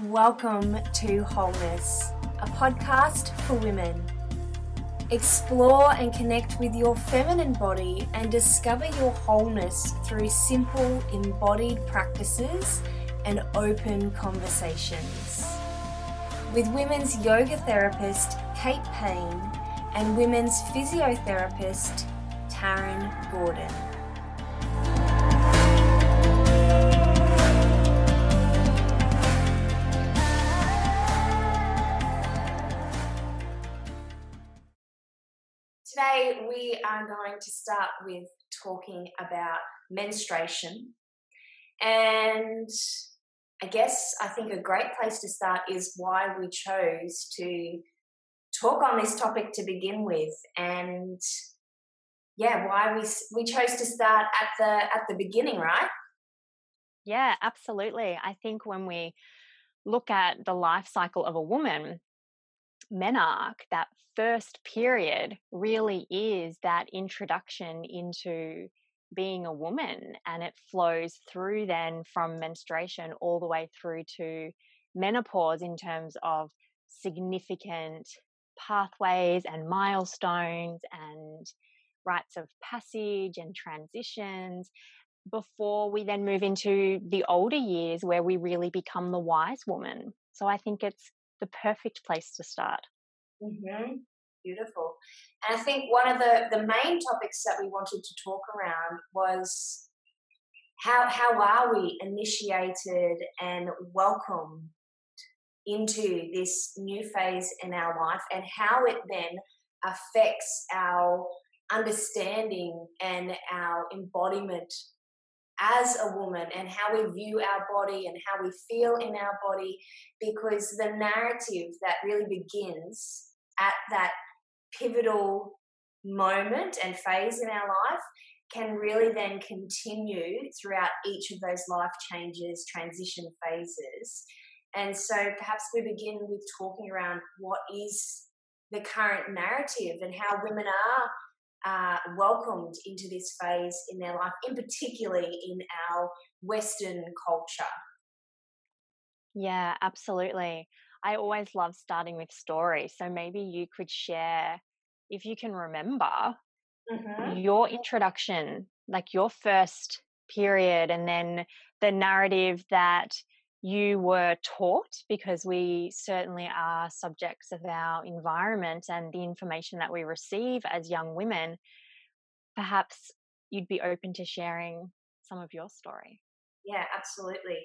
Welcome to Wholeness, a podcast for women. Explore and connect with your feminine body and discover your wholeness through simple embodied practices and open conversations. With women's yoga therapist Kate Payne and women's physiotherapist Taryn Gordon. Today, we are going to start with talking about menstruation. And I guess I think a great place to start is why we chose to talk on this topic to begin with. And yeah, why we we chose to start at the at the beginning, right? Yeah, absolutely. I think when we look at the life cycle of a woman, menarche, that first period really is that introduction into being a woman and it flows through then from menstruation all the way through to menopause in terms of significant pathways and milestones and rites of passage and transitions before we then move into the older years where we really become the wise woman. So I think it's the perfect place to start. Mm-hmm. Beautiful. And I think one of the, the main topics that we wanted to talk around was how, how are we initiated and welcomed into this new phase in our life and how it then affects our understanding and our embodiment as a woman and how we view our body and how we feel in our body because the narrative that really begins at that pivotal moment and phase in our life can really then continue throughout each of those life changes, transition phases. And so perhaps we begin with talking around what is the current narrative and how women are uh, welcomed into this phase in their life, in particularly in our Western culture. Yeah, absolutely. I always love starting with stories. So maybe you could share, if you can remember, mm-hmm. your introduction, like your first period, and then the narrative that you were taught, because we certainly are subjects of our environment and the information that we receive as young women. Perhaps you'd be open to sharing some of your story. Yeah, absolutely.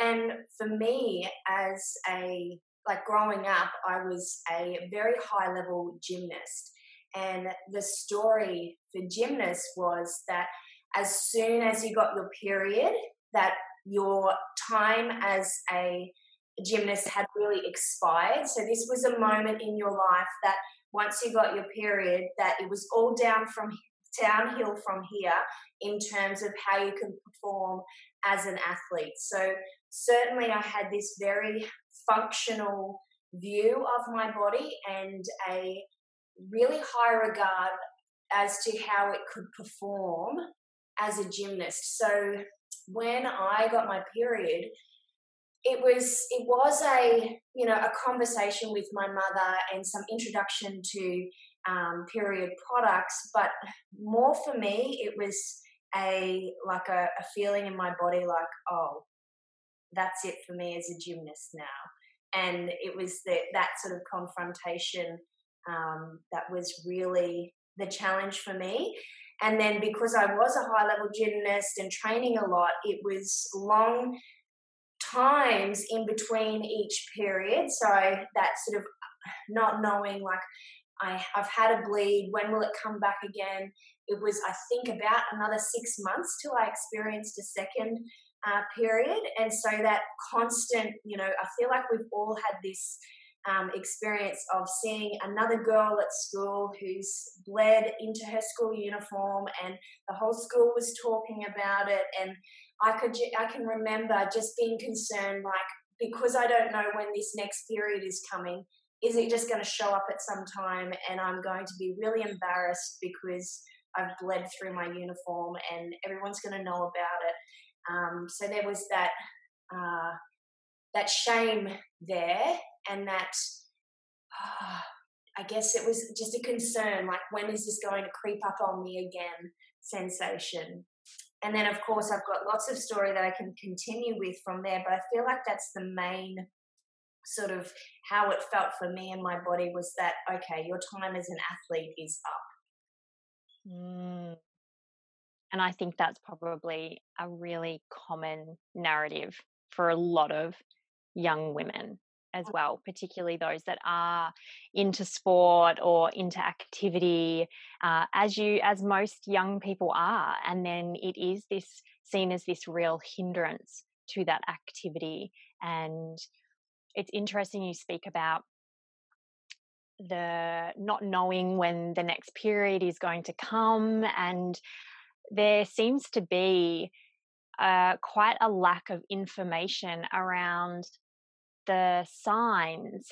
And for me, as a like growing up, I was a very high level gymnast. And the story for gymnasts was that as soon as you got your period, that your time as a gymnast had really expired. So this was a moment in your life that once you got your period, that it was all down from downhill from here in terms of how you can perform as an athlete. So certainly I had this very functional view of my body and a really high regard as to how it could perform as a gymnast. So when I got my period, it was it was a you know a conversation with my mother and some introduction to um, period products, but more for me, it was a like a, a feeling in my body like oh that's it for me as a gymnast now. And it was the, that sort of confrontation um, that was really the challenge for me and then because i was a high level gymnast and training a lot it was long times in between each period so that sort of not knowing like I, have had a bleed. When will it come back again? It was, I think, about another six months till I experienced a second uh, period. And so that constant, you know, I feel like we've all had this um, experience of seeing another girl at school who's bled into her school uniform, and the whole school was talking about it. And I could, I can remember just being concerned, like because I don't know when this next period is coming is it just going to show up at some time and I'm going to be really embarrassed because I've bled through my uniform and everyone's going to know about it. Um, so there was that uh, that shame there and that uh, I guess it was just a concern like when is this going to creep up on me again? Sensation. And then of course I've got lots of story that I can continue with from there but I feel like that's the main sort of how it felt for me and my body was that okay your time as an athlete is up. Mm. and I think that's probably a really common narrative for a lot of young women as mm. well, particularly those that are into sport or into activity, uh, as you as most young people are, and then it is this seen as this real hindrance to that activity. And it's interesting you speak about the not knowing when the next period is going to come, and there seems to be uh, quite a lack of information around the signs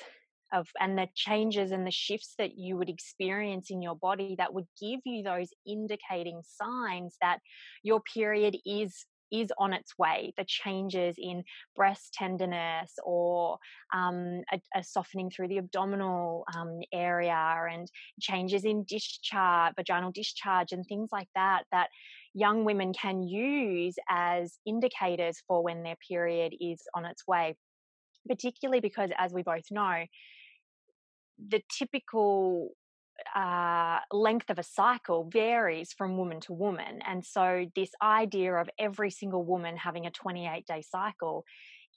of and the changes and the shifts that you would experience in your body that would give you those indicating signs that your period is is on its way. The changes in breast tenderness or um, a, a, softening through the abdominal um, area and changes in discharge vaginal discharge and things like that that young women can use as indicators for when their period is on its way particularly because, as we both know, the typical uh, length of a cycle varies from woman to woman. And so, this idea of every single woman having a 28 day cycle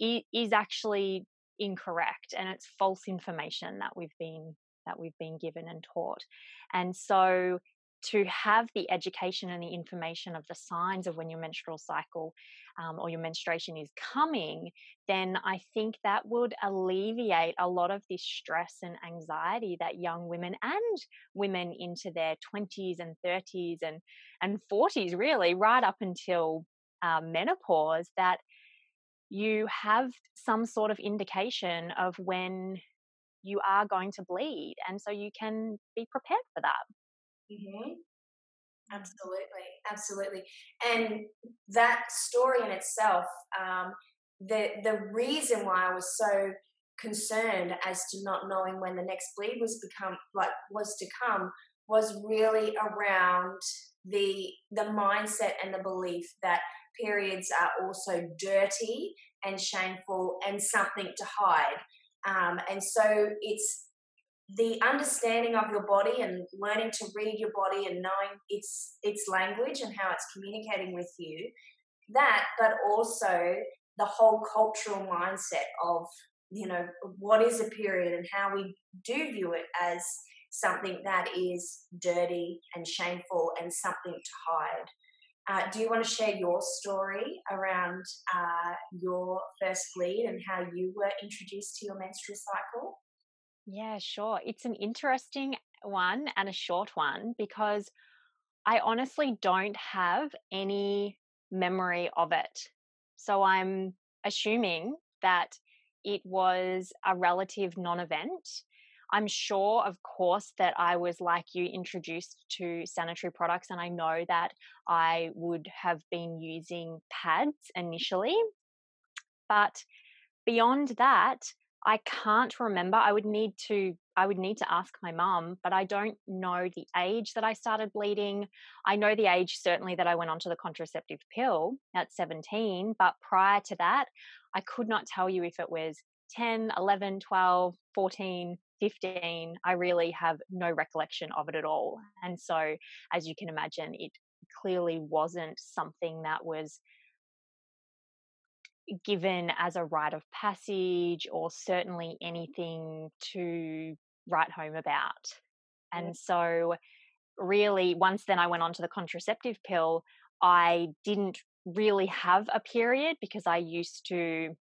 is actually incorrect and it's false information that we've been that we've been given and taught and so to have the education and the information of the signs of when your menstrual cycle um, or your menstruation is coming, then I think that would alleviate a lot of this stress and anxiety that young women and women into their 20s and 30s and, and 40s, really, right up until um, menopause, that you have some sort of indication of when you are going to bleed. And so you can be prepared for that. Mm-hmm. Absolutely, absolutely, and that story in itself, um, the the reason why I was so concerned as to not knowing when the next bleed was become like was to come was really around the the mindset and the belief that periods are also dirty and shameful and something to hide. Um, and so it's the understanding of your body and learning to read your body and knowing its its language and how it's communicating with you. That but also the whole cultural mindset of you know what is a period and how we do view it as something that is dirty and shameful and something to hide. Uh, do you want to share your story around uh, your first bleed and how you were introduced to your menstrual cycle yeah, sure. It's an interesting one and a short one because I honestly don't have any memory of it. So I'm assuming that it was a relative non event. I'm sure, of course, that I was like you introduced to sanitary products, and I know that I would have been using pads initially. But beyond that, I can't remember. I would need to I would need to ask my mum, but I don't know the age that I started bleeding. I know the age certainly that I went onto the contraceptive pill at 17, but prior to that, I could not tell you if it was 10, 11, 12, 14, 15. I really have no recollection of it at all. And so, as you can imagine, it clearly wasn't something that was given as a rite of passage or certainly anything to write home about. And so, really, once then I went on to the contraceptive pill, I didn't really have a period because I used to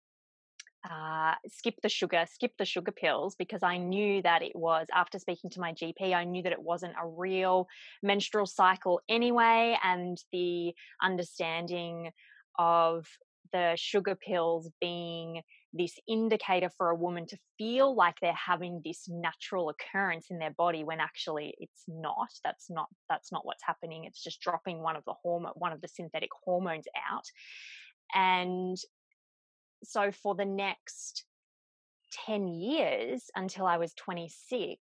uh, skip the sugar, skip the sugar pills because I knew that it was, after speaking to my GP, I knew that it wasn't a real menstrual cycle anyway. And the understanding of the sugar pills being this indicator for a woman to feel like they're having this natural occurrence in their body when actually it's not. That's not that's not what's happening. It's just dropping one of the hormone one of the synthetic hormones out. And so for the next 10 years until I was 26,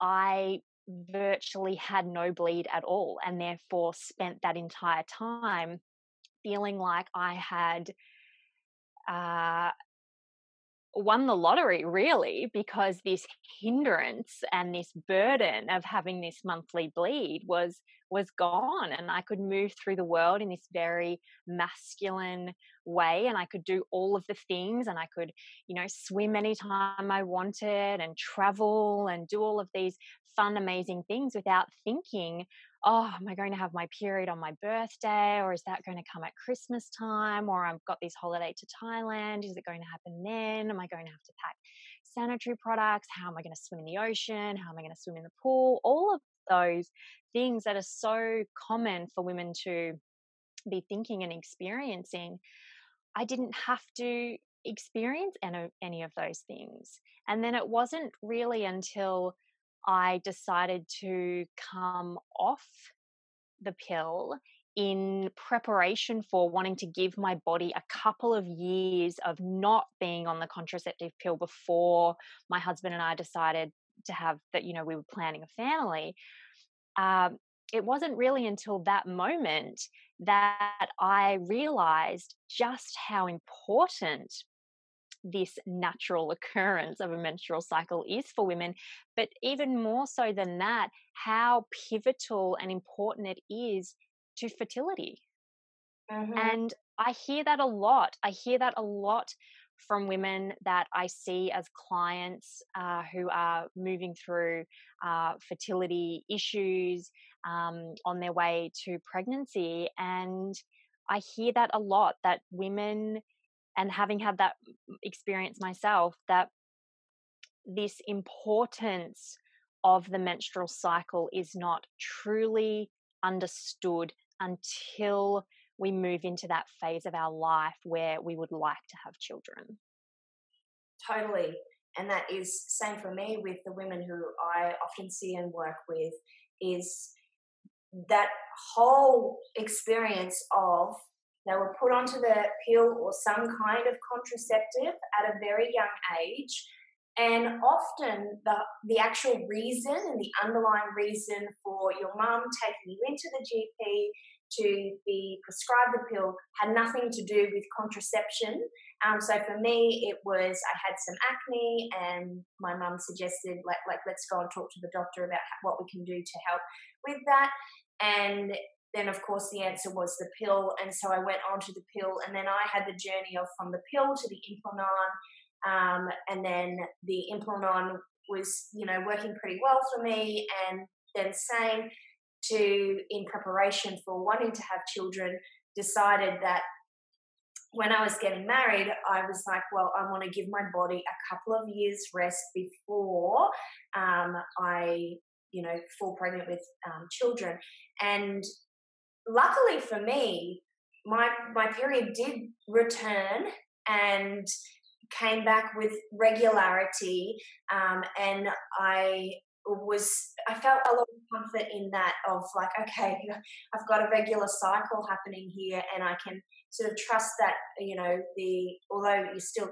I virtually had no bleed at all and therefore spent that entire time feeling like I had uh, won the lottery really because this hindrance and this burden of having this monthly bleed was was gone and i could move through the world in this very masculine way and i could do all of the things and i could you know swim anytime i wanted and travel and do all of these fun amazing things without thinking oh, am I going to have my period on my birthday or is that going to come at Christmas time or I've got this holiday to Thailand? Is it going to happen then? Am I going to have to pack sanitary products? How am I going to swim in the ocean? How am I going to swim in the pool? All of those things that are so common for women to be thinking and experiencing. I didn't have to experience any of those things. And then it wasn't really until I decided to come off the pill in preparation for wanting to give my body a couple of years of not being on the contraceptive pill before my husband and I decided to have that, you know, we were planning a family. Um, it wasn't really until that moment that I realized just how important this natural occurrence of a menstrual cycle is for women, but even more so than that, how pivotal and important it is to fertility. Mm-hmm. And I hear that a lot. I hear that a lot from women that I see as clients uh, who are moving through uh, fertility issues um, on their way to pregnancy. And I hear that a lot that women and having had that experience myself that this importance of the menstrual cycle is not truly understood until we move into that phase of our life where we would like to have children. Totally. And that is same for me with the women who I often see and work with is that whole experience of they were put onto the pill or some kind of contraceptive at a very young age. And often the, the actual reason and the underlying reason for your mum taking you into the GP to be prescribed the pill had nothing to do with contraception. Um, so for me, it was I had some acne, and my mum suggested like like let's go and talk to the doctor about what we can do to help with that. And then of course the answer was the pill and so i went on to the pill and then i had the journey of from the pill to the implanon um, and then the implanon was you know working pretty well for me and then same to in preparation for wanting to have children decided that when I was getting married, I was like, well, I want to give my body a couple of years rest before um, I, you know, fall pregnant with um, children. And luckily for me, my my period did return and came back with regularity, um, and I was I felt a lot of comfort in that of like okay I've got a regular cycle happening here and I can sort of trust that you know the although you still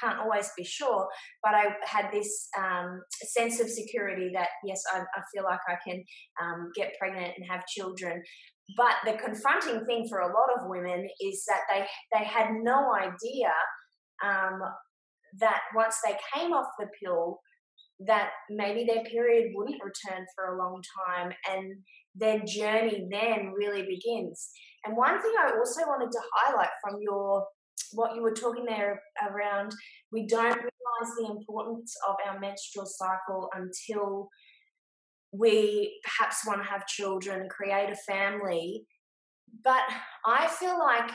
can't always be sure but I had this um, sense of security that yes I, I feel like I can um, get pregnant and have children but the confronting thing for a lot of women is that they they had no idea um, that once they came off the pill, that maybe their period wouldn't return for a long time, and their journey then really begins. And one thing I also wanted to highlight from your what you were talking there around, we don't realize the importance of our menstrual cycle until we perhaps want to have children, create a family. But I feel like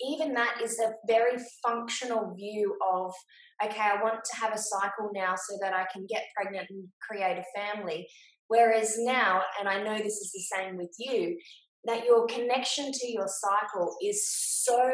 even that is a very functional view of okay, I want to have a cycle now so that I can get pregnant and create a family. Whereas now, and I know this is the same with you, that your connection to your cycle is so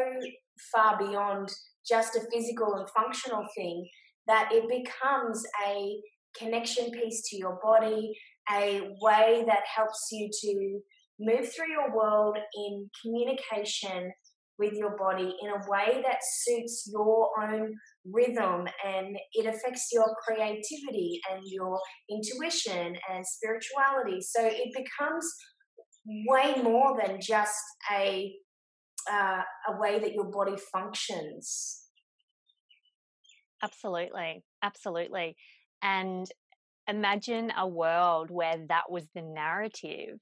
far beyond just a physical and functional thing that it becomes a connection piece to your body, a way that helps you to move through your world in communication with your body in a way that suits your own rhythm and it affects your creativity and your intuition and spirituality. So it becomes way more than just a uh, a way that your body functions. Absolutely, absolutely. And imagine a world where that was the narrative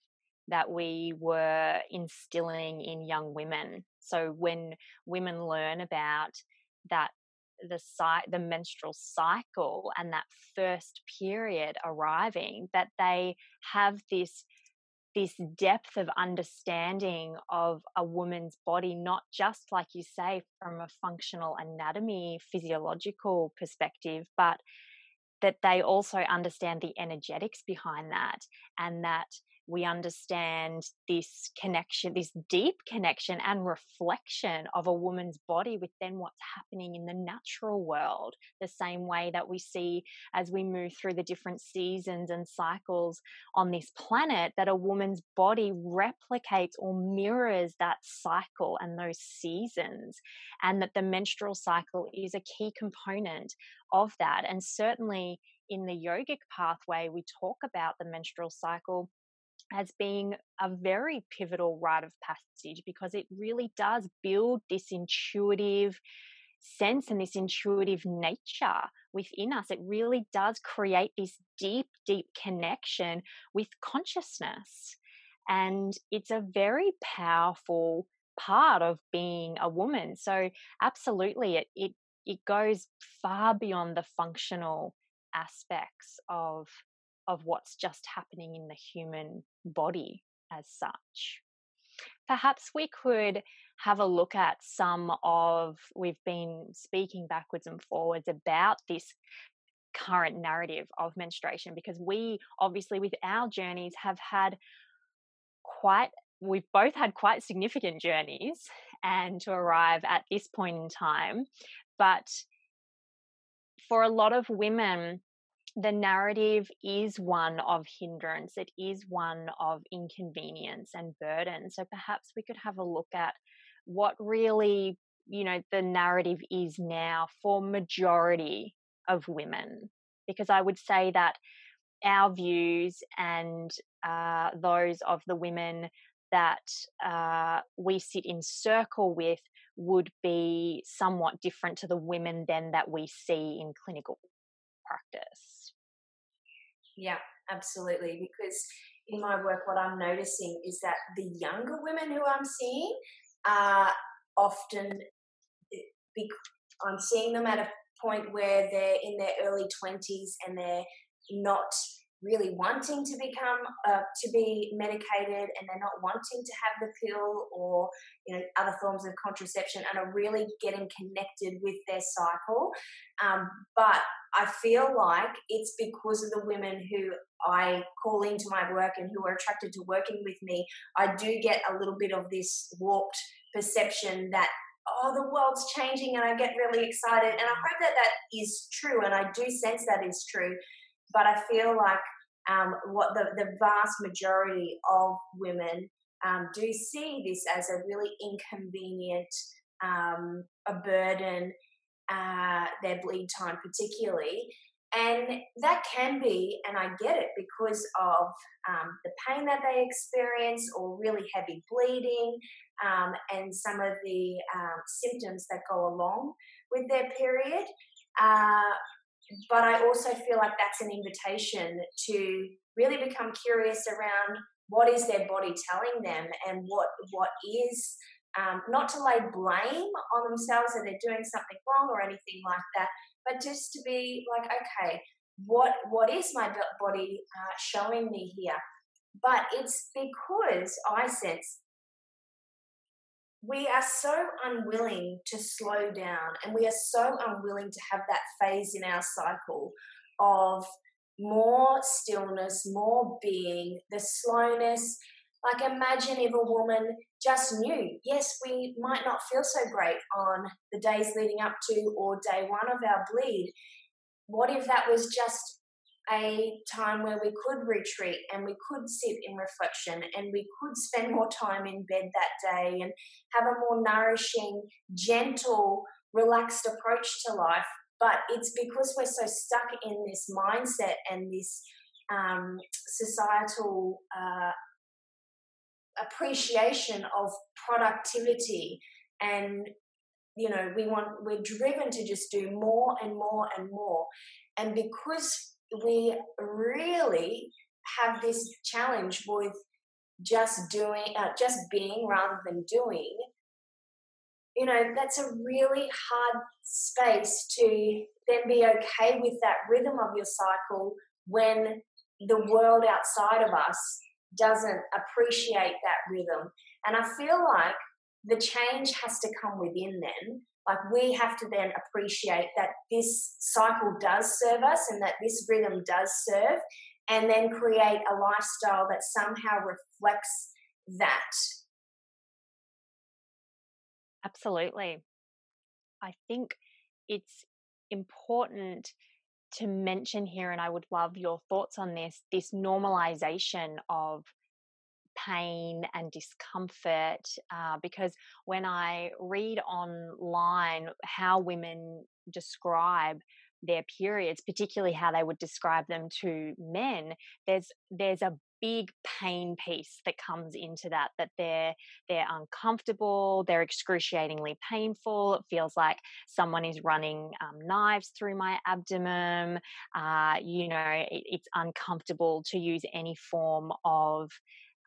that we were instilling in young women. So when women learn about that the the menstrual cycle and that first period arriving that they have this this depth of understanding of a woman's body, not just like you say, from a functional anatomy, physiological perspective, but that they also understand the energetics behind that and that we understand this connection, this deep connection and reflection of a woman's body with then what's happening in the natural world, the same way that we see as we move through the different seasons and cycles on this planet, that a woman's body replicates or mirrors that cycle and those seasons, and that the menstrual cycle is a key component of that. And certainly in the yogic pathway, we talk about the menstrual cycle as being a very pivotal rite of passage because it really does build this intuitive sense and this intuitive nature within us. It really does create this deep, deep connection with consciousness. And it's a very powerful part of being a woman. So absolutely it it it goes far beyond the functional aspects of of what's just happening in the human body as such. Perhaps we could have a look at some of, we've been speaking backwards and forwards about this current narrative of menstruation because we obviously, with our journeys, have had quite, we've both had quite significant journeys and to arrive at this point in time. But for a lot of women, the narrative is one of hindrance, it is one of inconvenience and burden. So perhaps we could have a look at what really, you know, the narrative is now for majority of women. Because I would say that our views and uh, those of the women that uh, we sit in circle with would be somewhat different to the women then that we see in clinical practice. Yeah, absolutely. Because in my work, what I'm noticing is that the younger women who I'm seeing are often, eh, I'm seeing them at a point where they're in their early 20s and they're not really wanting to become uh, to be medicated and they're not wanting to have the pill or you know other forms of contraception and are really getting connected with their cycle um, but i feel like it's because of the women who i call into my work and who are attracted to working with me i do get a little bit of this warped perception that oh, the world's changing, and I get really excited. And I hope that that is true, and I do sense that is true. But I feel like um, what the, the vast majority of women um, do see this as a really inconvenient, um, a burden, uh, their bleed time particularly. And that can be, and I get it, because of um, the pain that they experience or really heavy bleeding um, and some of the um, symptoms that go along with their period. Uh, but I also feel like that's an invitation to really become curious around what is their body telling them and what what is um, not to lay blame on themselves that they're doing something wrong or anything like that, but just to be like, okay, what what is my body uh, showing me here? But it's because I sense we are so unwilling to slow down and we are so unwilling to have that phase in our cycle of more stillness, more being, the slowness. Like, imagine if a woman just knew, yes, we might not feel so great on the days leading up to or day one of our bleed. What if that was just a time where we could retreat and we could sit in reflection and we could spend more time in bed that day and have a more nourishing, gentle, relaxed approach to life. But it's because we're so stuck in this mindset and this um, societal uh, appreciation of productivity and you know we want we're driven to just do more and more and more and because we really have this challenge with just doing uh, just being rather than doing. You know that's a really hard space to then be okay with that rhythm of your cycle when the world outside of us doesn't appreciate that rhythm. And i feel like the change has to come within then like we have to then appreciate that this cycle does serve us and that this rhythm does serve and then create a lifestyle that somehow reflects that. Absolutely. I think it's important to mention here and i would love your thoughts on this this normalization of pain and discomfort uh, because when I read online how women describe their periods, particularly how they would describe them to men, there's there's a big pain piece that comes into that that they're they're uncomfortable they're excruciatingly painful it feels like someone is running um, knives through my abdomen uh, you know it, it's uncomfortable to use any form of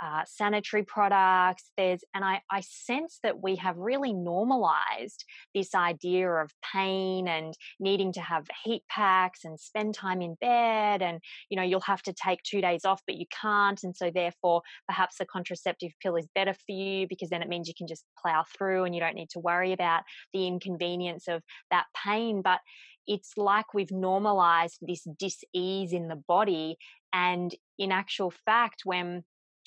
uh, sanitary products. There's, and I, I sense that we have really normalized this idea of pain and needing to have heat packs and spend time in bed. And, you know, you'll have to take two days off, but you can't. And so, therefore, perhaps the contraceptive pill is better for you because then it means you can just plow through and you don't need to worry about the inconvenience of that pain. But it's like we've normalized this dis-ease in the body and in actual fact when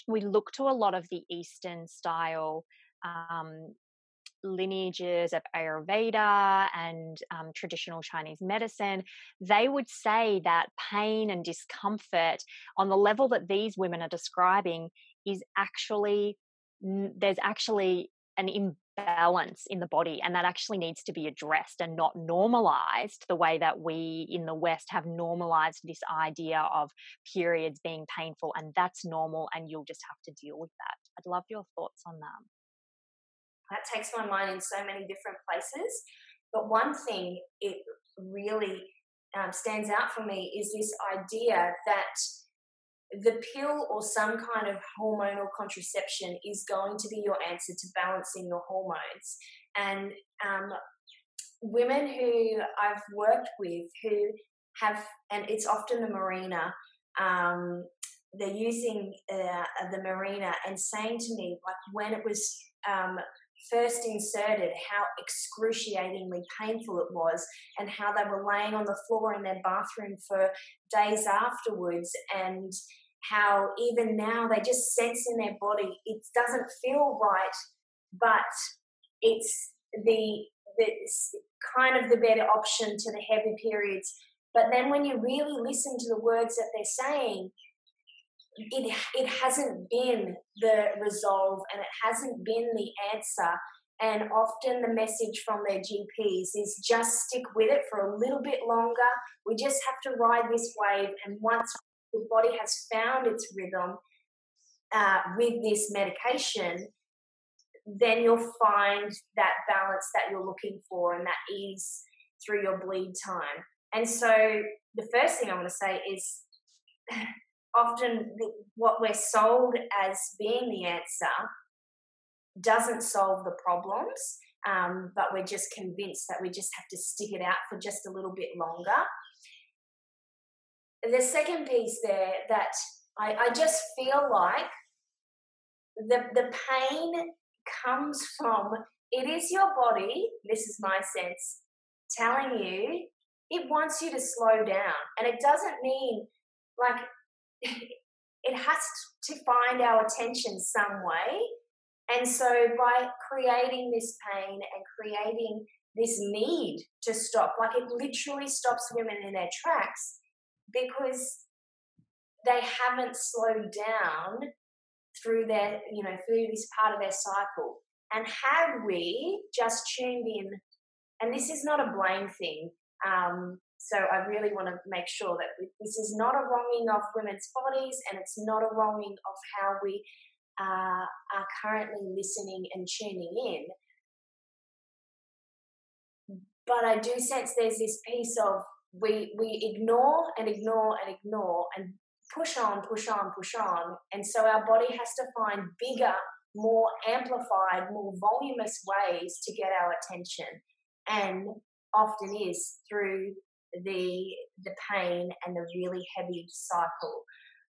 we look to a lot of the Eastern style um, lineages of Ayurveda and um, traditional Chinese medicine, they would say that pain and discomfort on the level that these women are describing is actually, there's actually an balance in the body and that actually needs to be addressed and not normalized the way that we in the west have normalized this idea of periods being painful and that's normal and you'll just have to deal with that. I'd love your thoughts on that. That takes my mind in so many different places but one thing it really um, stands out for me is this idea that the pill or some kind of hormonal contraception is going to be your answer to balancing your hormones. And um, women who I've worked with who have, and it's often the Mirena, um, they're using uh, the Mirena and saying to me, like when it was um, first inserted, how excruciatingly painful it was, and how they were laying on the floor in their bathroom for days afterwards, and how even now they just sense in their body it doesn't feel right, but it's the the kind of the better option to the heavy periods. But then when you really listen to the words that they're saying, it it hasn't been the resolve and it hasn't been the answer. And often the message from their GPs is just stick with it for a little bit longer. We just have to ride this wave, and once the body has found its rhythm uh, with this medication, then you'll find that balance that you're looking for and that ease through your bleed time. And so, the first thing I want to say is often what we're sold as being the answer doesn't solve the problems, um, but we're just convinced that we just have to stick it out for just a little bit longer the second piece there that I, I just feel like the the pain comes from it is your body, this is my sense, telling you it wants you to slow down. And it doesn't mean like it has to find our attention some way. And so by creating this pain and creating this need to stop, like it literally stops women in their tracks, because they haven't slowed down through their, you know, through this part of their cycle. And had we just tuned in, and this is not a blame thing, um, so I really want to make sure that this is not a wronging of women's bodies and it's not a wronging of how we uh, are currently listening and tuning in. But I do sense there's this piece of we we ignore and ignore and ignore and push on, push on, push on. And so our body has to find bigger, more amplified, more voluminous ways to get our attention. And often is through the the pain and the really heavy cycle.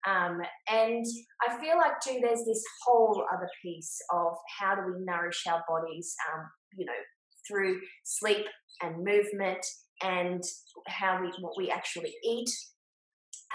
Um, and I feel like too, there's this whole other piece of how do we nourish our bodies, um, you know, through sleep and movement and how we what we actually eat.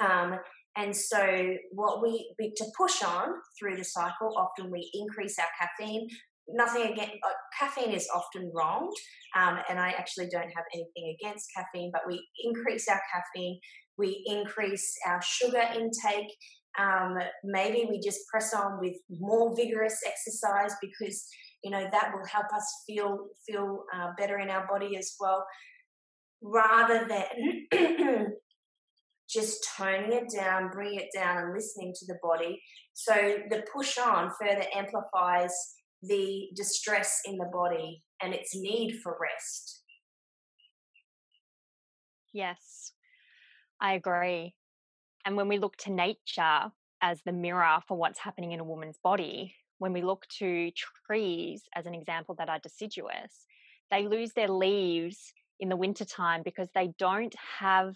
Um, and so, what we, to push on through the cycle, often we increase our caffeine. Nothing again, uh, caffeine is often wrong, um, and I actually don't have anything against caffeine, but we increase our caffeine, we increase our sugar intake. Um, maybe we just press on with more vigorous exercise because you know that will help us feel feel uh, better in our body as well rather than just toning it down, bringing it down, and listening to the body. So the push on further amplifies the distress in the body and its need for rest. Yes, I agree. And when we look to nature as the mirror for what's happening in a woman's body, when we look to trees as an example that are deciduous, they lose their leaves in the wintertime because they don't have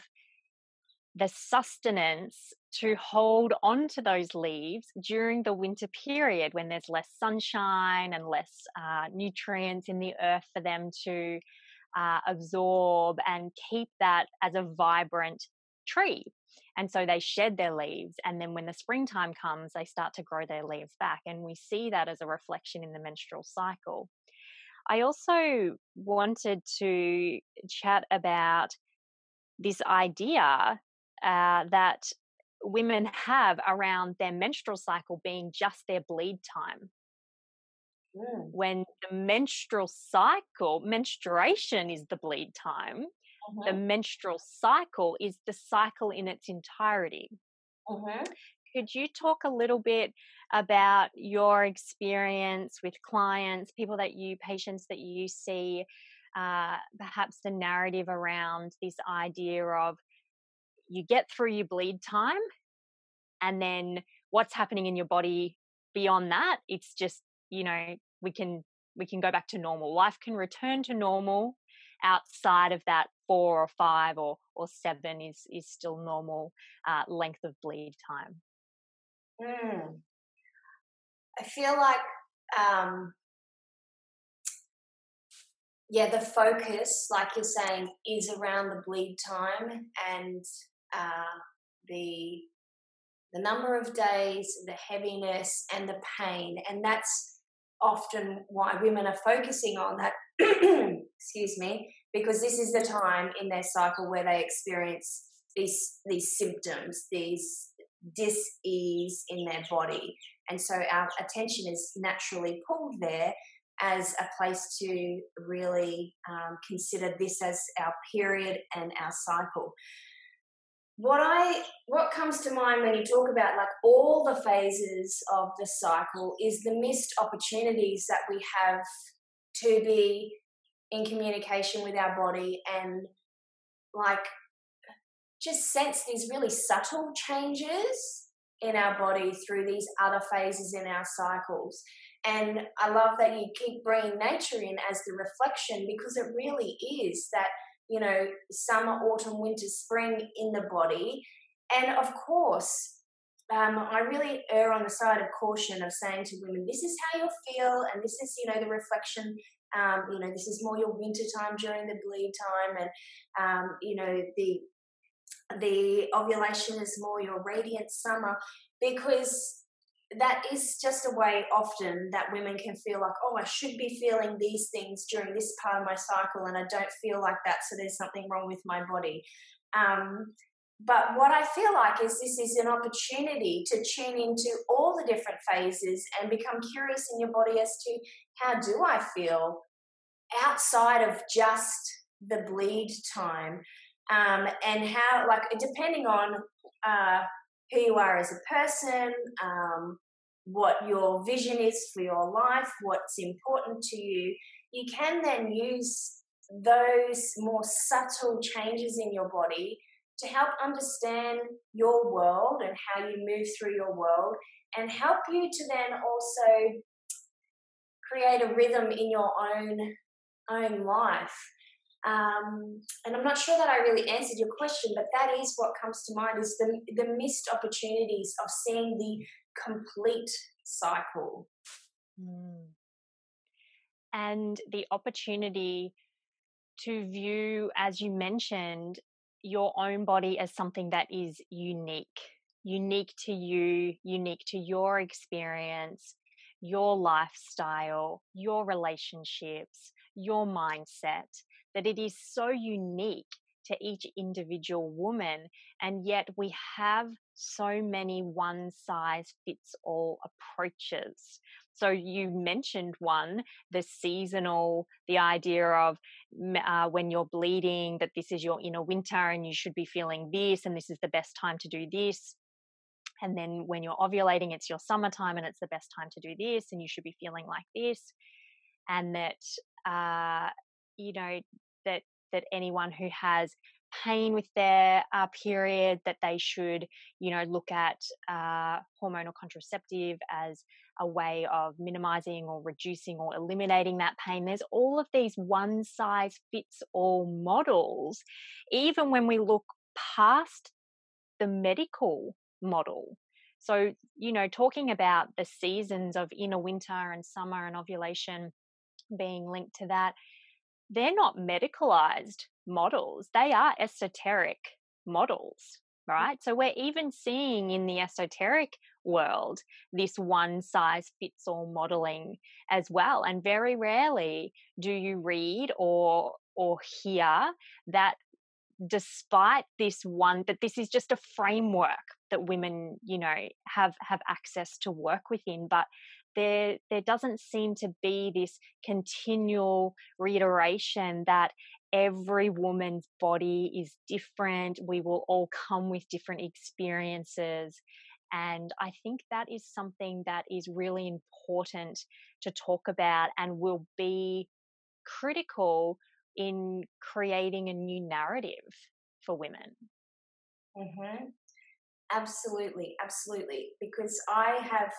the sustenance to hold on to those leaves during the winter period when there's less sunshine and less uh, nutrients in the earth for them to uh, absorb and keep that as a vibrant tree. And so they shed their leaves. And then when the springtime comes, they start to grow their leaves back. And we see that as a reflection in the menstrual cycle. I also wanted to chat about this idea uh, that women have around their menstrual cycle being just their bleed time. Mm. When the menstrual cycle, menstruation is the bleed time, mm-hmm. the menstrual cycle is the cycle in its entirety. Mm-hmm. Could you talk a little bit about your experience with clients, people that you, patients that you see, uh, perhaps the narrative around this idea of you get through your bleed time and then what's happening in your body beyond that? It's just you know we can we can go back to normal. Life can return to normal outside of that four or five or or seven is is still normal uh, length of bleed time mm. i feel like um yeah the focus like you're saying is around the bleed time and uh, the the number of days, the heaviness, and the pain, and that's often why women are focusing on that. excuse me, because this is the time in their cycle where they experience these these symptoms, these dis-ease in their body, and so our attention is naturally pulled there as a place to really um, consider this as our period and our cycle. What I what comes to mind when you talk about like all the phases of the cycle is the missed opportunities that we have to be in communication with our body and like just sense these really subtle changes in our body through these other phases in our cycles. And I love that you keep bringing nature in as the reflection because it really is that you know, summer, autumn, winter, spring in the body. And of course, um, I really err on the side of caution of saying to women, this is how you'll feel, and this is, you know, the reflection. Um, you know, this is more your winter time during the bleed time, and um, you know, the the ovulation is more your radiant summer because that is just a way often that women can feel like, oh, I should be feeling these things during this part of my cycle, and I don't feel like that, so there's something wrong with my body. Um, but what I feel like is this is an opportunity to tune into all the different phases and become curious in your body as to how do I feel outside of just the bleed time um, and how like depending on uh, who you are as a person um, what your vision is for your life what's important to you you can then use those more subtle changes in your body to help understand your world and how you move through your world and help you to then also create a rhythm in your own own life um, and I'm not sure that I really answered your question, but that is what comes to mind is the, the missed opportunities of seeing the complete cycle. Mm. And the opportunity to view, as you mentioned, your own body as something that is unique, unique to you, unique to your experience, your lifestyle, your relationships, your mindset that it is so unique to each individual woman. And yet we have so many one size fits all approaches. So you mentioned one, the seasonal, the idea of uh, when you're bleeding, that this is your inner winter and you should be feeling this, and this is the best time to do this. And then when you're ovulating, it's your summertime and it's the best time to do this, and you should be feeling like this. And that, uh, you know, that that anyone who has pain with their uh, period that they should you know look at uh, hormonal contraceptive as a way of minimizing or reducing or eliminating that pain. There's all of these one size fits all models even when we look past the medical model. So you know talking about the seasons of inner winter and summer and ovulation being linked to that they're not medicalized models, they are esoteric models, mm. right? So we're even seeing in the esoteric world this one size fits all modeling as well. And very rarely do you read or or hear that despite this one that this is just a framework that women you know have have access to work within but there there doesn't seem to be this continual reiteration that every woman's body is different we will all come with different experiences and i think that is something that is really important to talk about and will be critical in creating a new narrative for women mm-hmm. absolutely absolutely because i have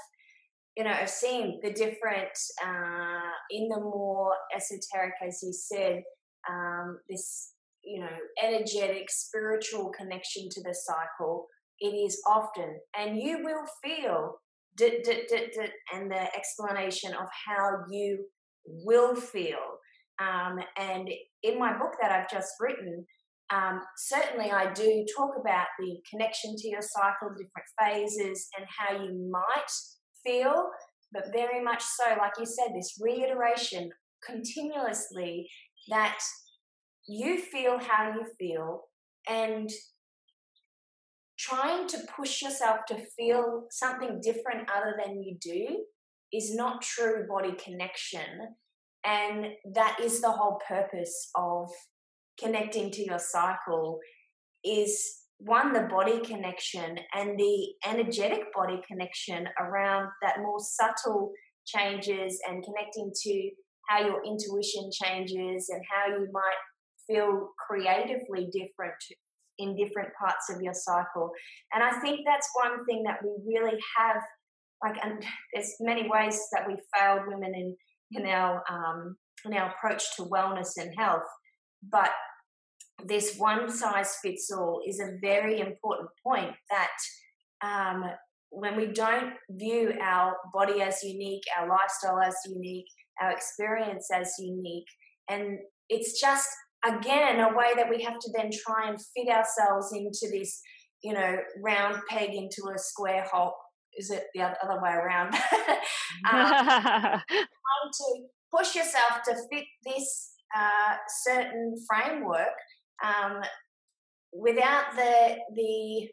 you know, I've seen the different uh, in the more esoteric, as you said, um, this you know energetic spiritual connection to the cycle. It is often, and you will feel, and the explanation of how you will feel. Um, and in my book that I've just written, um, certainly I do talk about the connection to your cycle, the different phases, and how you might feel, but very much so, like you said, this reiteration continuously that you feel how you feel and trying to push yourself to feel something different other than you do is not true body connection. And that is the whole purpose of connecting to your cycle is one, the body connection and the energetic body connection around that more subtle changes and connecting to how your intuition changes and how you might feel creatively different in different parts of your cycle. And I think that's one thing that we really have, like, and there's many ways that we failed women in, in our, um, in our approach to wellness and health. But this one size fits all is a very important point that um, when we don't view our body as unique, our lifestyle as unique, our experience as unique, and it's just again a way that we have to then try and fit ourselves into this, you know, round peg into a square hole. Is it the other way around? um, trying to push yourself to fit this uh, certain framework um, without the the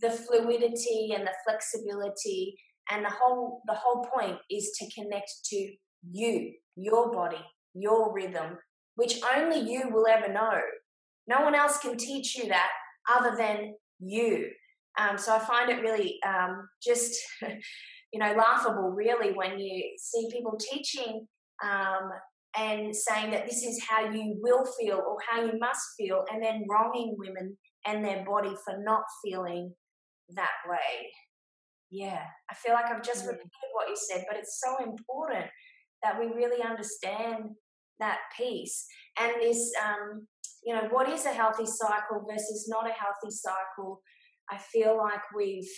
the fluidity and the flexibility and the whole the whole point is to connect to you your body your rhythm which only you will ever know. No one else can teach you that other than you. Um, so i find it really um, just you know laughable really when you see people teaching um, and saying that this is how you will feel or how you must feel and then wronging women and their body for not feeling that way. Yeah, I feel like I've just repeated what you said, but it's so important that we really understand that piece and this, um, you know, what is a healthy cycle versus not a healthy cycle. I feel like we've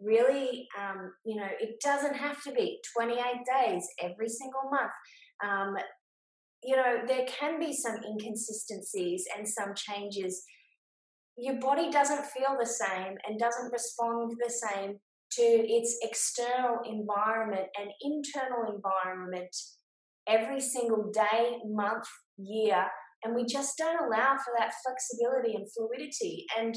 really, um, you know, it doesn't have to be 28 days every single month. Um, you know, there can be some inconsistencies and some changes your body doesn't feel the same and doesn't respond the same to its external environment and internal environment every single day, month, year. And we just don't allow for that flexibility and fluidity. And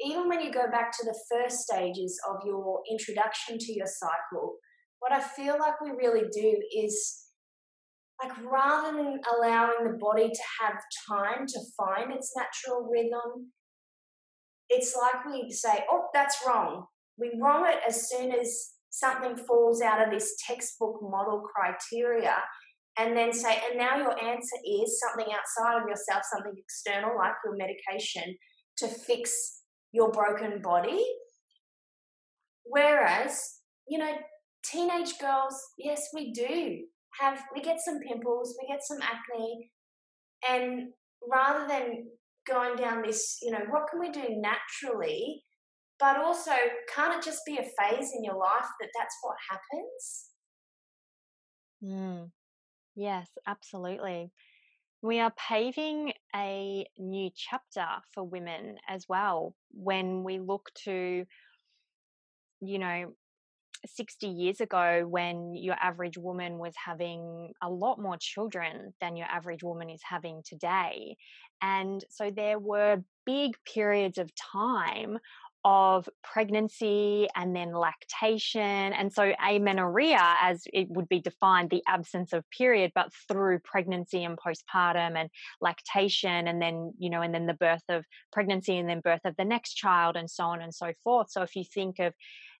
even when you go back to the first stages of your introduction to your cycle, what I feel like we really do is like rather than allowing the body to have time to find its natural rhythm it's like we say, oh, that's wrong. We wrong it as soon as something falls out of this textbook model criteria and then say, and now your answer is something outside of yourself, something external, like your medication, to fix your broken body. Whereas, you know, teenage girls, yes, we do have, we get some pimples, we get some acne, and rather than going down this, you know, what can we do naturally? But also, can't it just be a phase in your life that that's what happens? Mm. Yes, absolutely. We are paving a new chapter for women as well when we look to, you know, 60 years ago when your average woman was having a lot more children than your average woman is having today. And so there were big periods of time of pregnancy and then lactation. And so amenorrhea, as it would be defined, the absence of period, but through pregnancy and postpartum and lactation, and then, you know, and then the birth of pregnancy and then birth of the next child and so on and so forth. So if you think of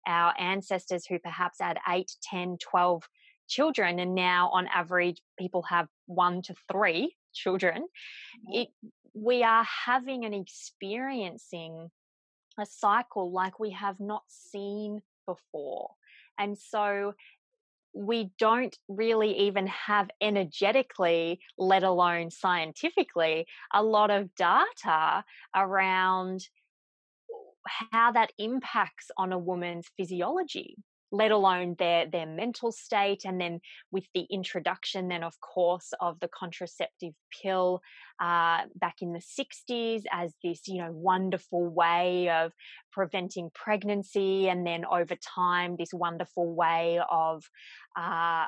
our ancestors who perhaps had 8, 10, 12 children, and now on average people have one to three children, mm-hmm. it, we are having and experiencing a cycle like we have not seen before. And so we don't really even have energetically, let alone scientifically, a lot of data around how that impacts on a woman's physiology let alone their their mental state and then with the introduction then of course of the contraceptive pill uh, back in the 60s as this you know wonderful way of preventing pregnancy and then over time this wonderful way of uh,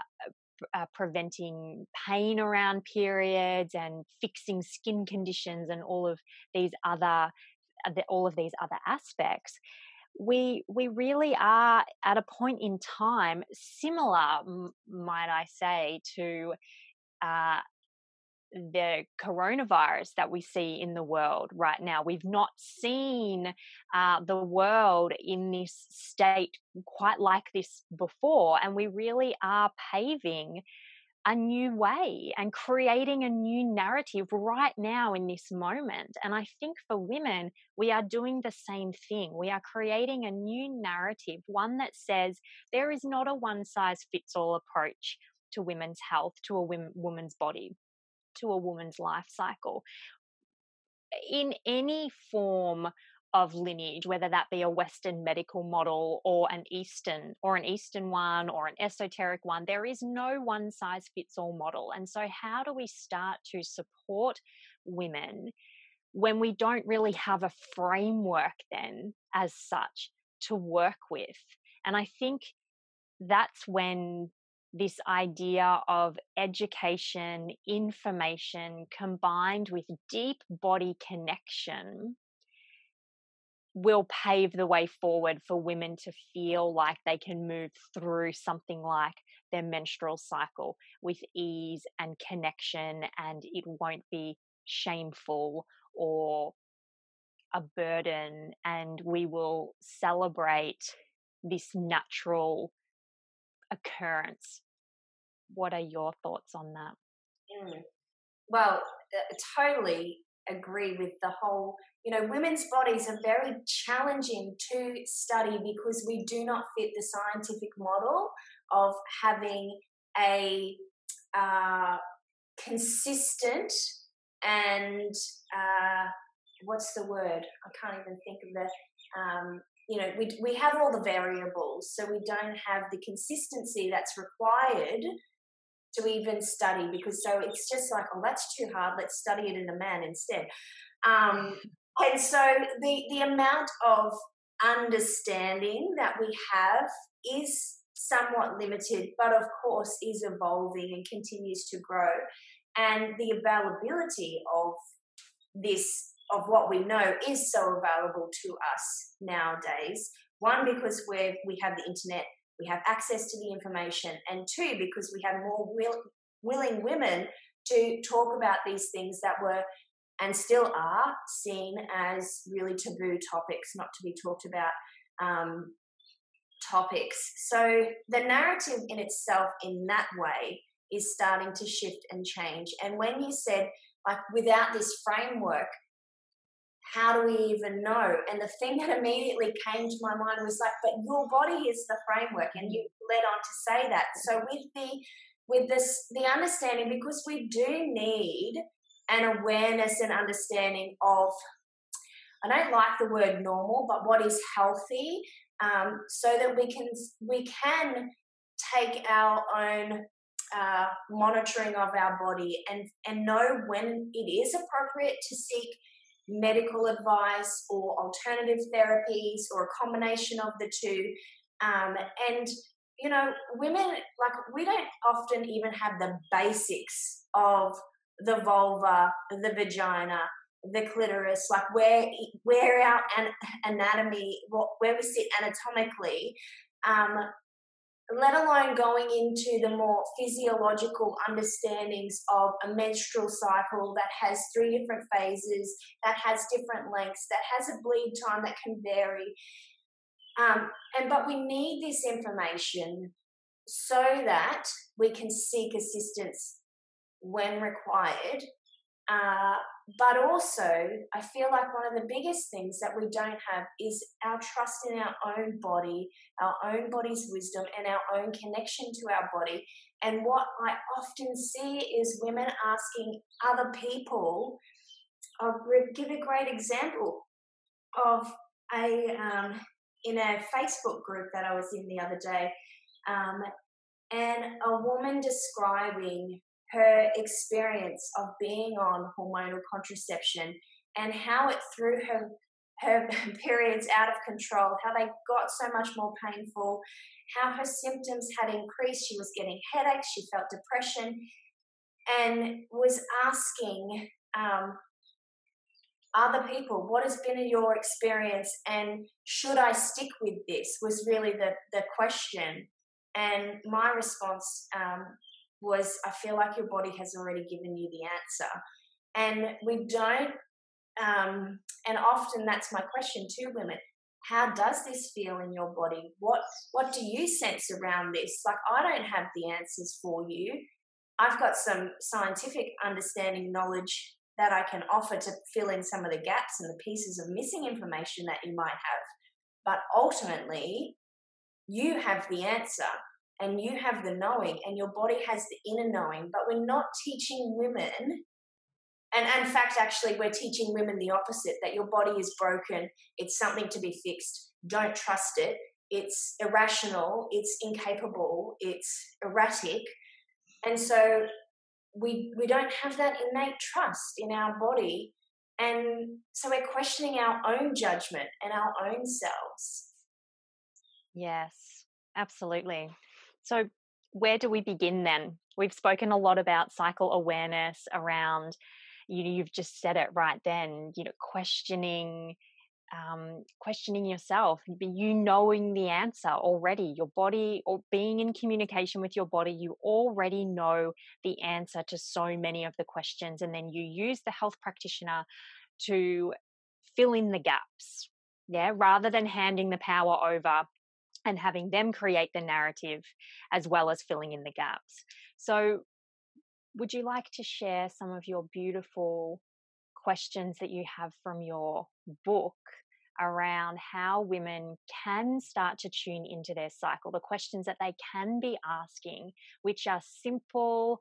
uh, preventing pain around periods and fixing skin conditions and all of these other all of these other aspects we we really are at a point in time similar might i say to uh, the coronavirus that we see in the world right now. We've not seen uh, the world in this state quite like this before, and we really are paving a new way and creating a new narrative right now in this moment. And I think for women, we are doing the same thing. We are creating a new narrative, one that says there is not a one size fits all approach to women's health, to a woman's body, to a woman's life cycle. In any form of lineage, whether that be a Western medical model or an Eastern or an Eastern one or an esoteric one. There is no one size fits all model. And so, how do we start to support women when we don't really have a framework then as such to work with? And I think that's when this idea of education, information combined with deep body connection will pave the way forward for women to feel like they can move through something like their menstrual cycle with ease and connection, and it won't be shameful or a burden. And we will celebrate this natural occurrence. What are your thoughts on that? Mm. Well, uh, totally agree with the whole you know, women's bodies are very challenging to study because we do not fit the scientific model of having a uh, consistent and uh, what's the word? I can't even think of the. Um, you know, we we have all the variables, so we don't have the consistency that's required to even study. Because so it's just like, oh, that's too hard. Let's study it in a man instead. Um, and so the the amount of understanding that we have is somewhat limited, but of course is evolving and continues to grow. And the availability of this of what we know is so available to us nowadays. One, because we we have the internet, we have access to the information, and two, because we have more will, willing women to talk about these things that were and still are seen as really taboo topics, not to be talked about um, topics. So the narrative in itself, in that way, is starting to shift and change. And when you said, like, without this framework, how do we even know? And the thing that immediately came to my mind was like, but your body is the framework, and you led on to say that. So with the with this the understanding, because we do need an awareness and understanding of I don't like the word normal, but what is healthy, um, so that we can we can take our own uh, monitoring of our body and and know when it is appropriate to seek medical advice or alternative therapies or a combination of the two. Um, and you know, women like we don't often even have the basics of the vulva, the vagina, the clitoris, like where where our anatomy, where we sit anatomically, um, let alone going into the more physiological understandings of a menstrual cycle that has three different phases, that has different lengths, that has a bleed time that can vary. Um, and but we need this information so that we can seek assistance when required. Uh, but also, I feel like one of the biggest things that we don't have is our trust in our own body, our own body's wisdom, and our own connection to our body. And what I often see is women asking other people. I'll give a great example of a um, in a Facebook group that I was in the other day, um, and a woman describing her experience of being on hormonal contraception and how it threw her her periods out of control, how they got so much more painful, how her symptoms had increased. She was getting headaches, she felt depression, and was asking um, other people, what has been your experience and should I stick with this? Was really the, the question. And my response um, was I feel like your body has already given you the answer. And we don't, um, and often that's my question to women. How does this feel in your body? What what do you sense around this? Like I don't have the answers for you. I've got some scientific understanding knowledge that I can offer to fill in some of the gaps and the pieces of missing information that you might have. But ultimately, you have the answer and you have the knowing and your body has the inner knowing but we're not teaching women and, in fact actually we're teaching women the opposite that your body is broken it's something to be fixed don't trust it it's irrational it's incapable it's erratic and so we we don't have that innate trust in our body and so we're questioning our own judgment and our own selves. Yes absolutely so, where do we begin then? We've spoken a lot about cycle awareness around, you know, you've just said it right then, you know, questioning, um, questioning yourself, you knowing the answer already, your body, or being in communication with your body, you already know the answer to so many of the questions. And then you use the health practitioner to fill in the gaps. Yeah, rather than handing the power over and having them create the narrative as well as filling in the gaps. So, would you like to share some of your beautiful questions that you have from your book around how women can start to tune into their cycle, the questions that they can be asking, which are simple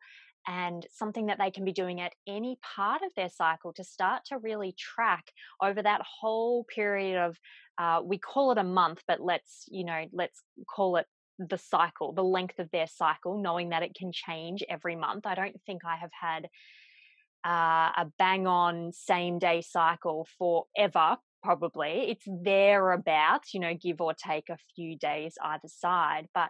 and something that they can be doing at any part of their cycle to start to really track over that whole period of uh, we call it a month but let's you know let's call it the cycle the length of their cycle knowing that it can change every month. I don't think i have had uh, a bang on same day cycle forever probably. It's thereabouts you know give or take a few days either side but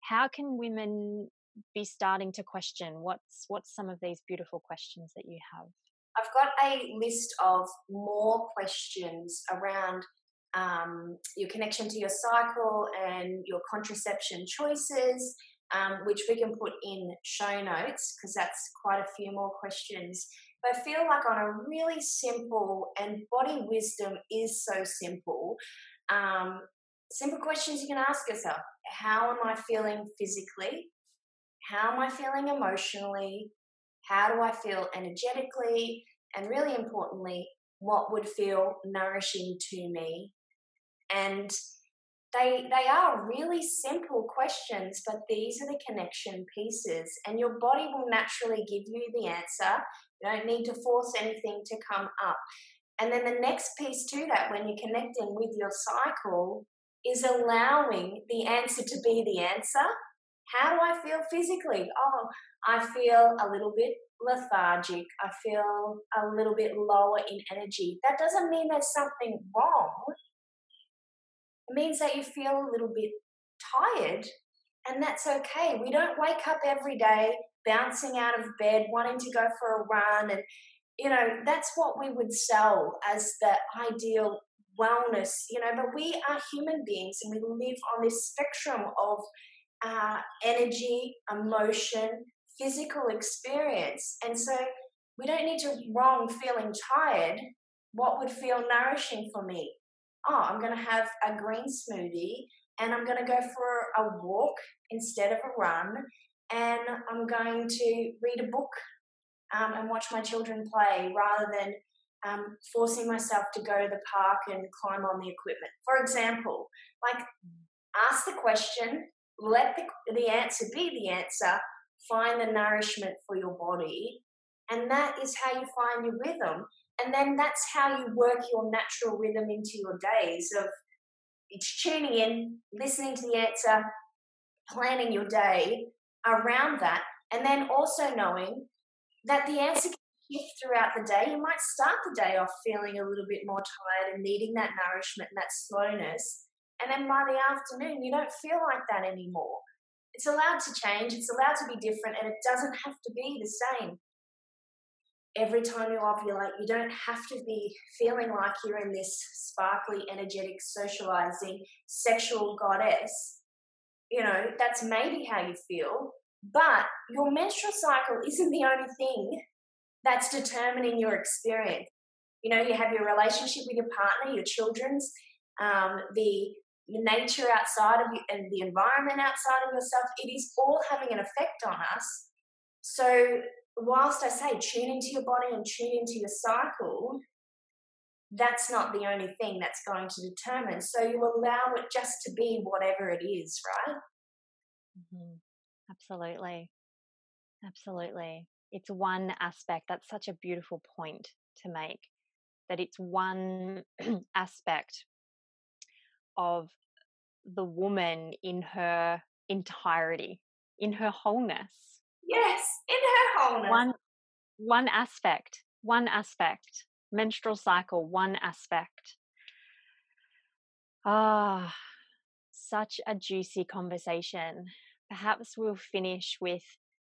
how can women be starting to question what's what's some of these beautiful questions that you have? I've got a list of more questions around um, your connection to your cycle and your contraception choices um, which we can put in show notes because that's quite a few more questions. But i feel like on a really simple and body wisdom is so simple um, simple questions you can ask yourself. How am i feeling physically how am I feeling emotionally? How do I feel energetically? And really importantly, what would feel nourishing to me? And they they are really simple questions, but these are the connection pieces, and your body will naturally give you the answer. You don't need to force anything to come up. And then the next piece to that, when you're connecting with your cycle, is allowing the answer to be the answer how do I feel physically? Oh, I feel a little bit lethargic. I feel a little bit lower in energy. That doesn't mean there's something wrong. It means that you feel a little bit tired, and that's okay. We don't wake up every day bouncing out of bed, wanting to go for a run, and you know, that's what we would sell as the ideal wellness, you know, but we are human beings and we live on this spectrum of uh, energy, emotion, physical experience. And so we don't need to wrong feeling tired. What would feel nourishing for me? Oh, I'm going to have a green smoothie and I'm going to go for a walk instead of a run and I'm going to read a book um, and watch my children play rather than um, forcing myself to go to the park and climb on the equipment. For example, like ask the question let the, the answer be the answer, find the nourishment for your body, and that is how you find your rhythm. And then that's how you work your natural rhythm into your days of it's tuning in, listening to the answer, planning your day around that, and then also knowing that the answer can shift throughout the day. You might start the day off feeling a little bit more tired and needing that nourishment and that slowness. And then by the afternoon, you don't feel like that anymore. It's allowed to change, it's allowed to be different, and it doesn't have to be the same. Every time you ovulate, you don't have to be feeling like you're in this sparkly, energetic, socializing, sexual goddess. You know, that's maybe how you feel, but your menstrual cycle isn't the only thing that's determining your experience. You know, you have your relationship with your partner, your children's, um, the the nature outside of you and the environment outside of yourself, it is all having an effect on us. So, whilst I say tune into your body and tune into your cycle, that's not the only thing that's going to determine. So, you allow it just to be whatever it is, right? Mm-hmm. Absolutely. Absolutely. It's one aspect. That's such a beautiful point to make that it's one aspect of the woman in her entirety, in her wholeness. Yes, in her wholeness. One one aspect, one aspect. Menstrual cycle, one aspect. Ah, such a juicy conversation perhaps we'll finish with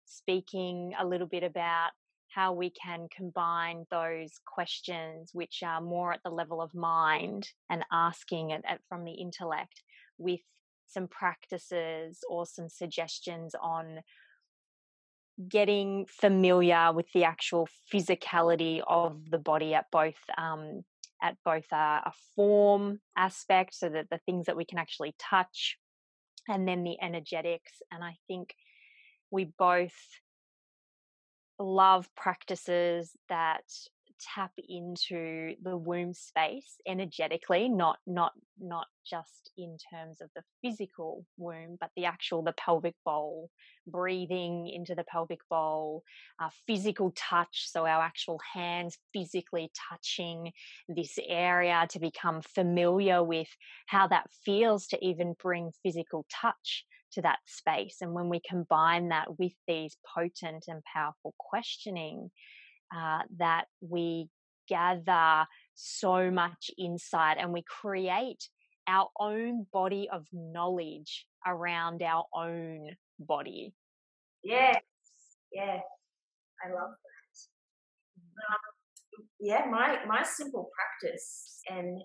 speaking a little bit about how we can combine those questions, which are more at the level of mind and asking it from the intellect, with some practices or some suggestions on getting familiar with the actual physicality of the body at both um, at both a, a, form aspect, so that the things that we can actually touch, and then the energetics. And I think we both love practices that tap into the womb space energetically not not not just in terms of the physical womb but the actual the pelvic bowl breathing into the pelvic bowl uh, physical touch so our actual hands physically touching this area to become familiar with how that feels to even bring physical touch to that space. And when we combine that with these potent and powerful questioning, uh, that we gather so much insight and we create our own body of knowledge around our own body. Yes, yeah, I love that. Um, yeah, my my simple practice, and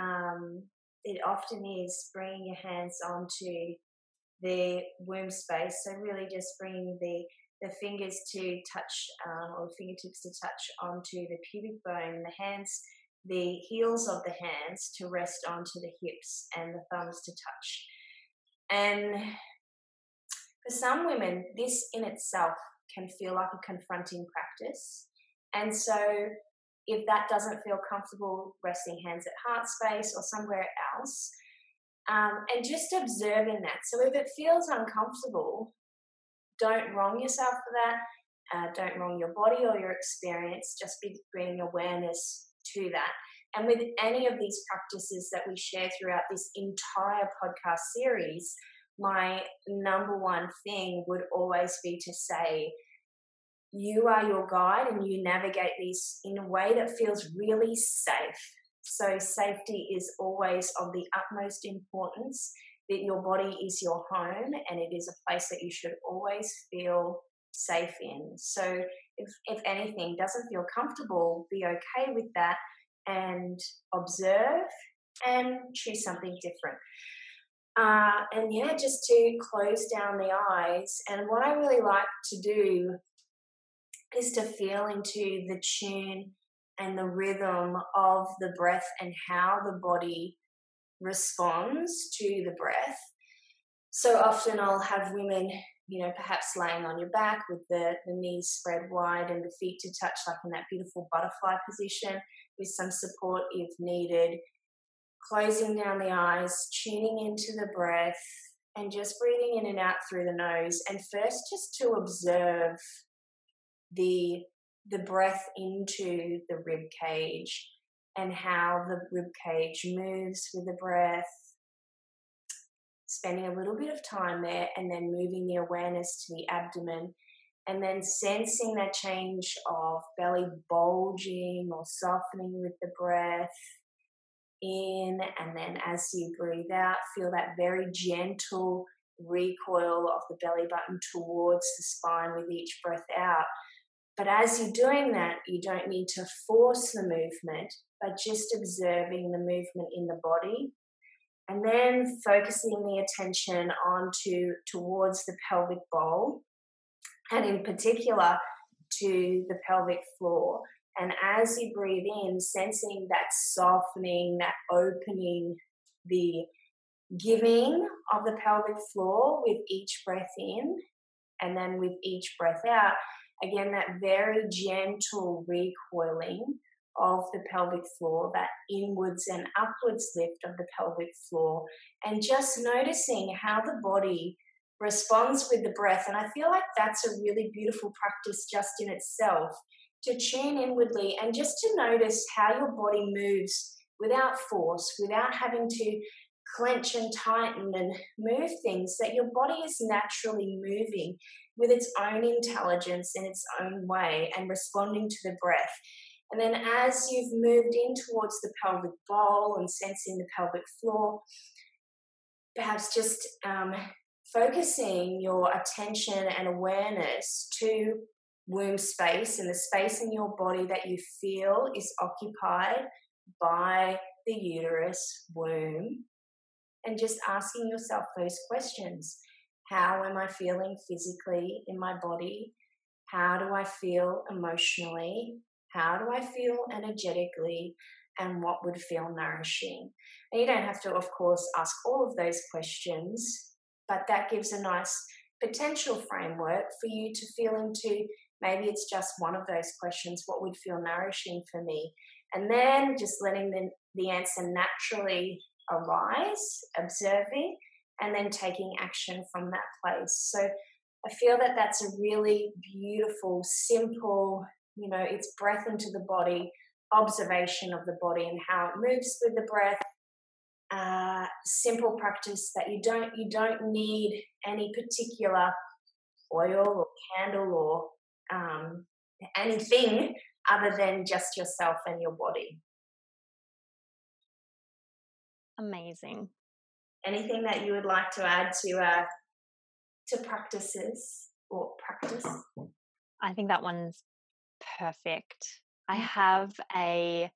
um, it often is bringing your hands onto the womb space. So really just bringing the the fingers to touch um, or fingertips to touch onto the pubic bone, the hands, the heels of the hands to rest onto the hips, and the thumbs to touch. And for some women, this in itself can feel like a confronting practice. And so, if that doesn't feel comfortable, resting hands at heart space or somewhere else, um, and just observing that. So if it feels uncomfortable, don't wrong yourself for that. Uh, don't wrong your body or your experience. Just be bringing awareness to that. And with any of these practices that we share throughout this entire podcast series, my number one thing would always be to say, you are your guide and you navigate these in a way that feels really safe. So, safety is always of the utmost importance that your body is your home and it is a place that you should always feel safe in. So, if, if anything doesn't feel comfortable, be okay with that and observe and choose something different. Uh, and yeah, just to close down the eyes. And what I really like to do is to feel into the tune and the rhythm of the breath and how the body responds to the breath. So often I'll have women, you know, perhaps laying on your back with the, the knees spread wide and the feet to touch, like in that beautiful butterfly position, with some support if needed. Closing down the eyes, tuning into the breath, and just breathing in and out through the nose. And first, just to observe the the breath into the rib cage and how the rib cage moves with the breath. Spending a little bit of time there and then moving the awareness to the abdomen and then sensing that change of belly bulging or softening with the breath in and then as you breathe out feel that very gentle recoil of the belly button towards the spine with each breath out but as you're doing that, you don't need to force the movement, but just observing the movement in the body. And then focusing the attention onto towards the pelvic bowl, and in particular to the pelvic floor. And as you breathe in, sensing that softening, that opening, the giving of the pelvic floor with each breath in, and then with each breath out, Again, that very gentle recoiling of the pelvic floor, that inwards and upwards lift of the pelvic floor, and just noticing how the body responds with the breath. And I feel like that's a really beautiful practice just in itself to tune inwardly and just to notice how your body moves without force, without having to clench and tighten and move things, that your body is naturally moving with its own intelligence in its own way and responding to the breath. And then as you've moved in towards the pelvic bowl and sensing the pelvic floor, perhaps just um, focusing your attention and awareness to womb space and the space in your body that you feel is occupied by the uterus womb and just asking yourself those questions how am i feeling physically in my body? How do i feel emotionally? How do i feel energetically? And what would feel nourishing? And you don't have to of course ask all of those questions but that gives a nice potential framework for you to feel into. Maybe it's just one of those questions what would feel nourishing for me? And then just letting the, the answer naturally arise observing and then taking action from that place so i feel that that's a really beautiful simple you know it's breath into the body observation of the body and how it moves with the breath uh, simple practice that you don't you don't need any particular oil or candle or um, anything other than just yourself and your body. Amazing. Anything that you would like to add to uh, to practices or practice? I think that one's perfect. I mm. have a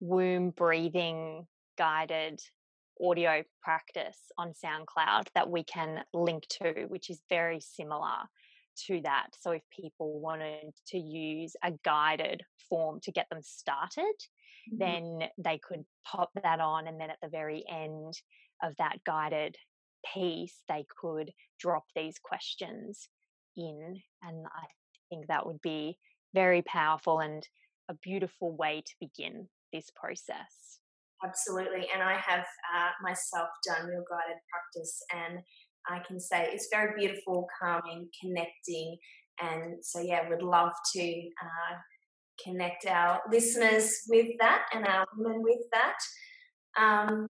womb breathing guided audio practice on SoundCloud that we can link to, which is very similar to that. So if people wanted to use a guided form to get them started, mm-hmm. then they could pop that on and then at the very end of that guided piece they could drop these questions in and I think that would be very powerful and a beautiful way to begin this process. Absolutely. And I have uh, myself done your guided practice, and I can say it's very beautiful, calming, connecting. And so, yeah, would love to uh, connect our listeners with that and our women with that. Um,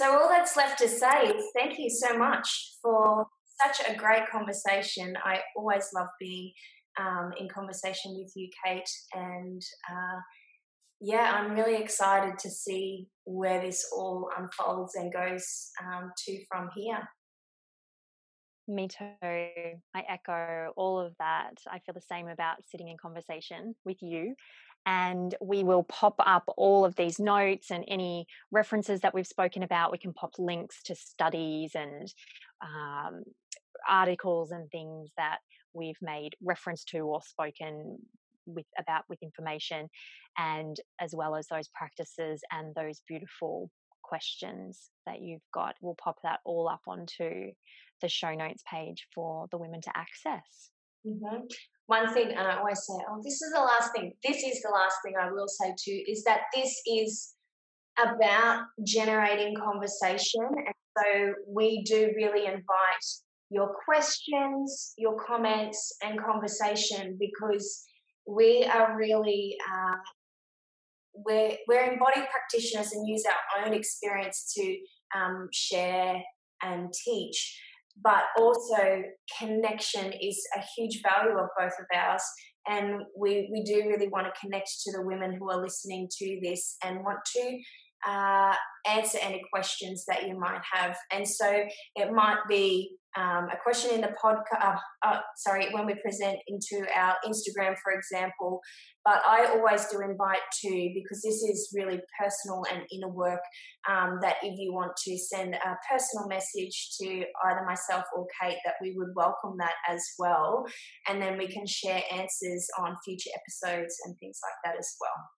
so, all that's left to say is thank you so much for such a great conversation. I always love being um, in conversation with you, Kate, and uh, yeah, I'm really excited to see where this all unfolds and goes um, to from here. Me too. I echo all of that. I feel the same about sitting in conversation with you. And we will pop up all of these notes and any references that we've spoken about. We can pop links to studies and um, articles and things that we've made reference to or spoken with about with information and as well as those practices and those beautiful questions that you've got we'll pop that all up onto the show notes page for the women to access mm-hmm. One thing and i always say oh this is the last thing. This is the last thing i will say too is that this is about generating conversation and so we do really invite your questions your comments and conversation because we are really uh, we're, we're embodied practitioners and use our own experience to um, share and teach but also connection is a huge value of both of ours and we, we do really want to connect to the women who are listening to this and want to uh, answer any questions that you might have. And so it might be um, a question in the podcast, uh, uh, sorry, when we present into our Instagram, for example. But I always do invite to, because this is really personal and inner work, um, that if you want to send a personal message to either myself or Kate, that we would welcome that as well. And then we can share answers on future episodes and things like that as well.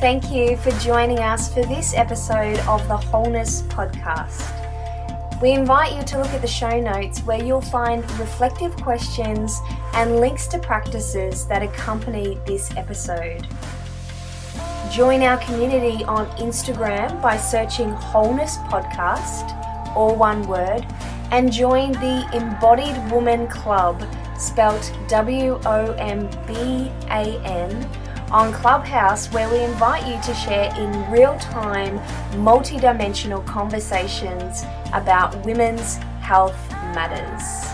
Thank you for joining us for this episode of the Wholeness Podcast. We invite you to look at the show notes where you'll find reflective questions and links to practices that accompany this episode. Join our community on Instagram by searching Wholeness Podcast, all one word, and join the Embodied Womban Club, spelt W O M B A N on Clubhouse, where we invite you to share in real time, multi dimensional conversations about women's health matters.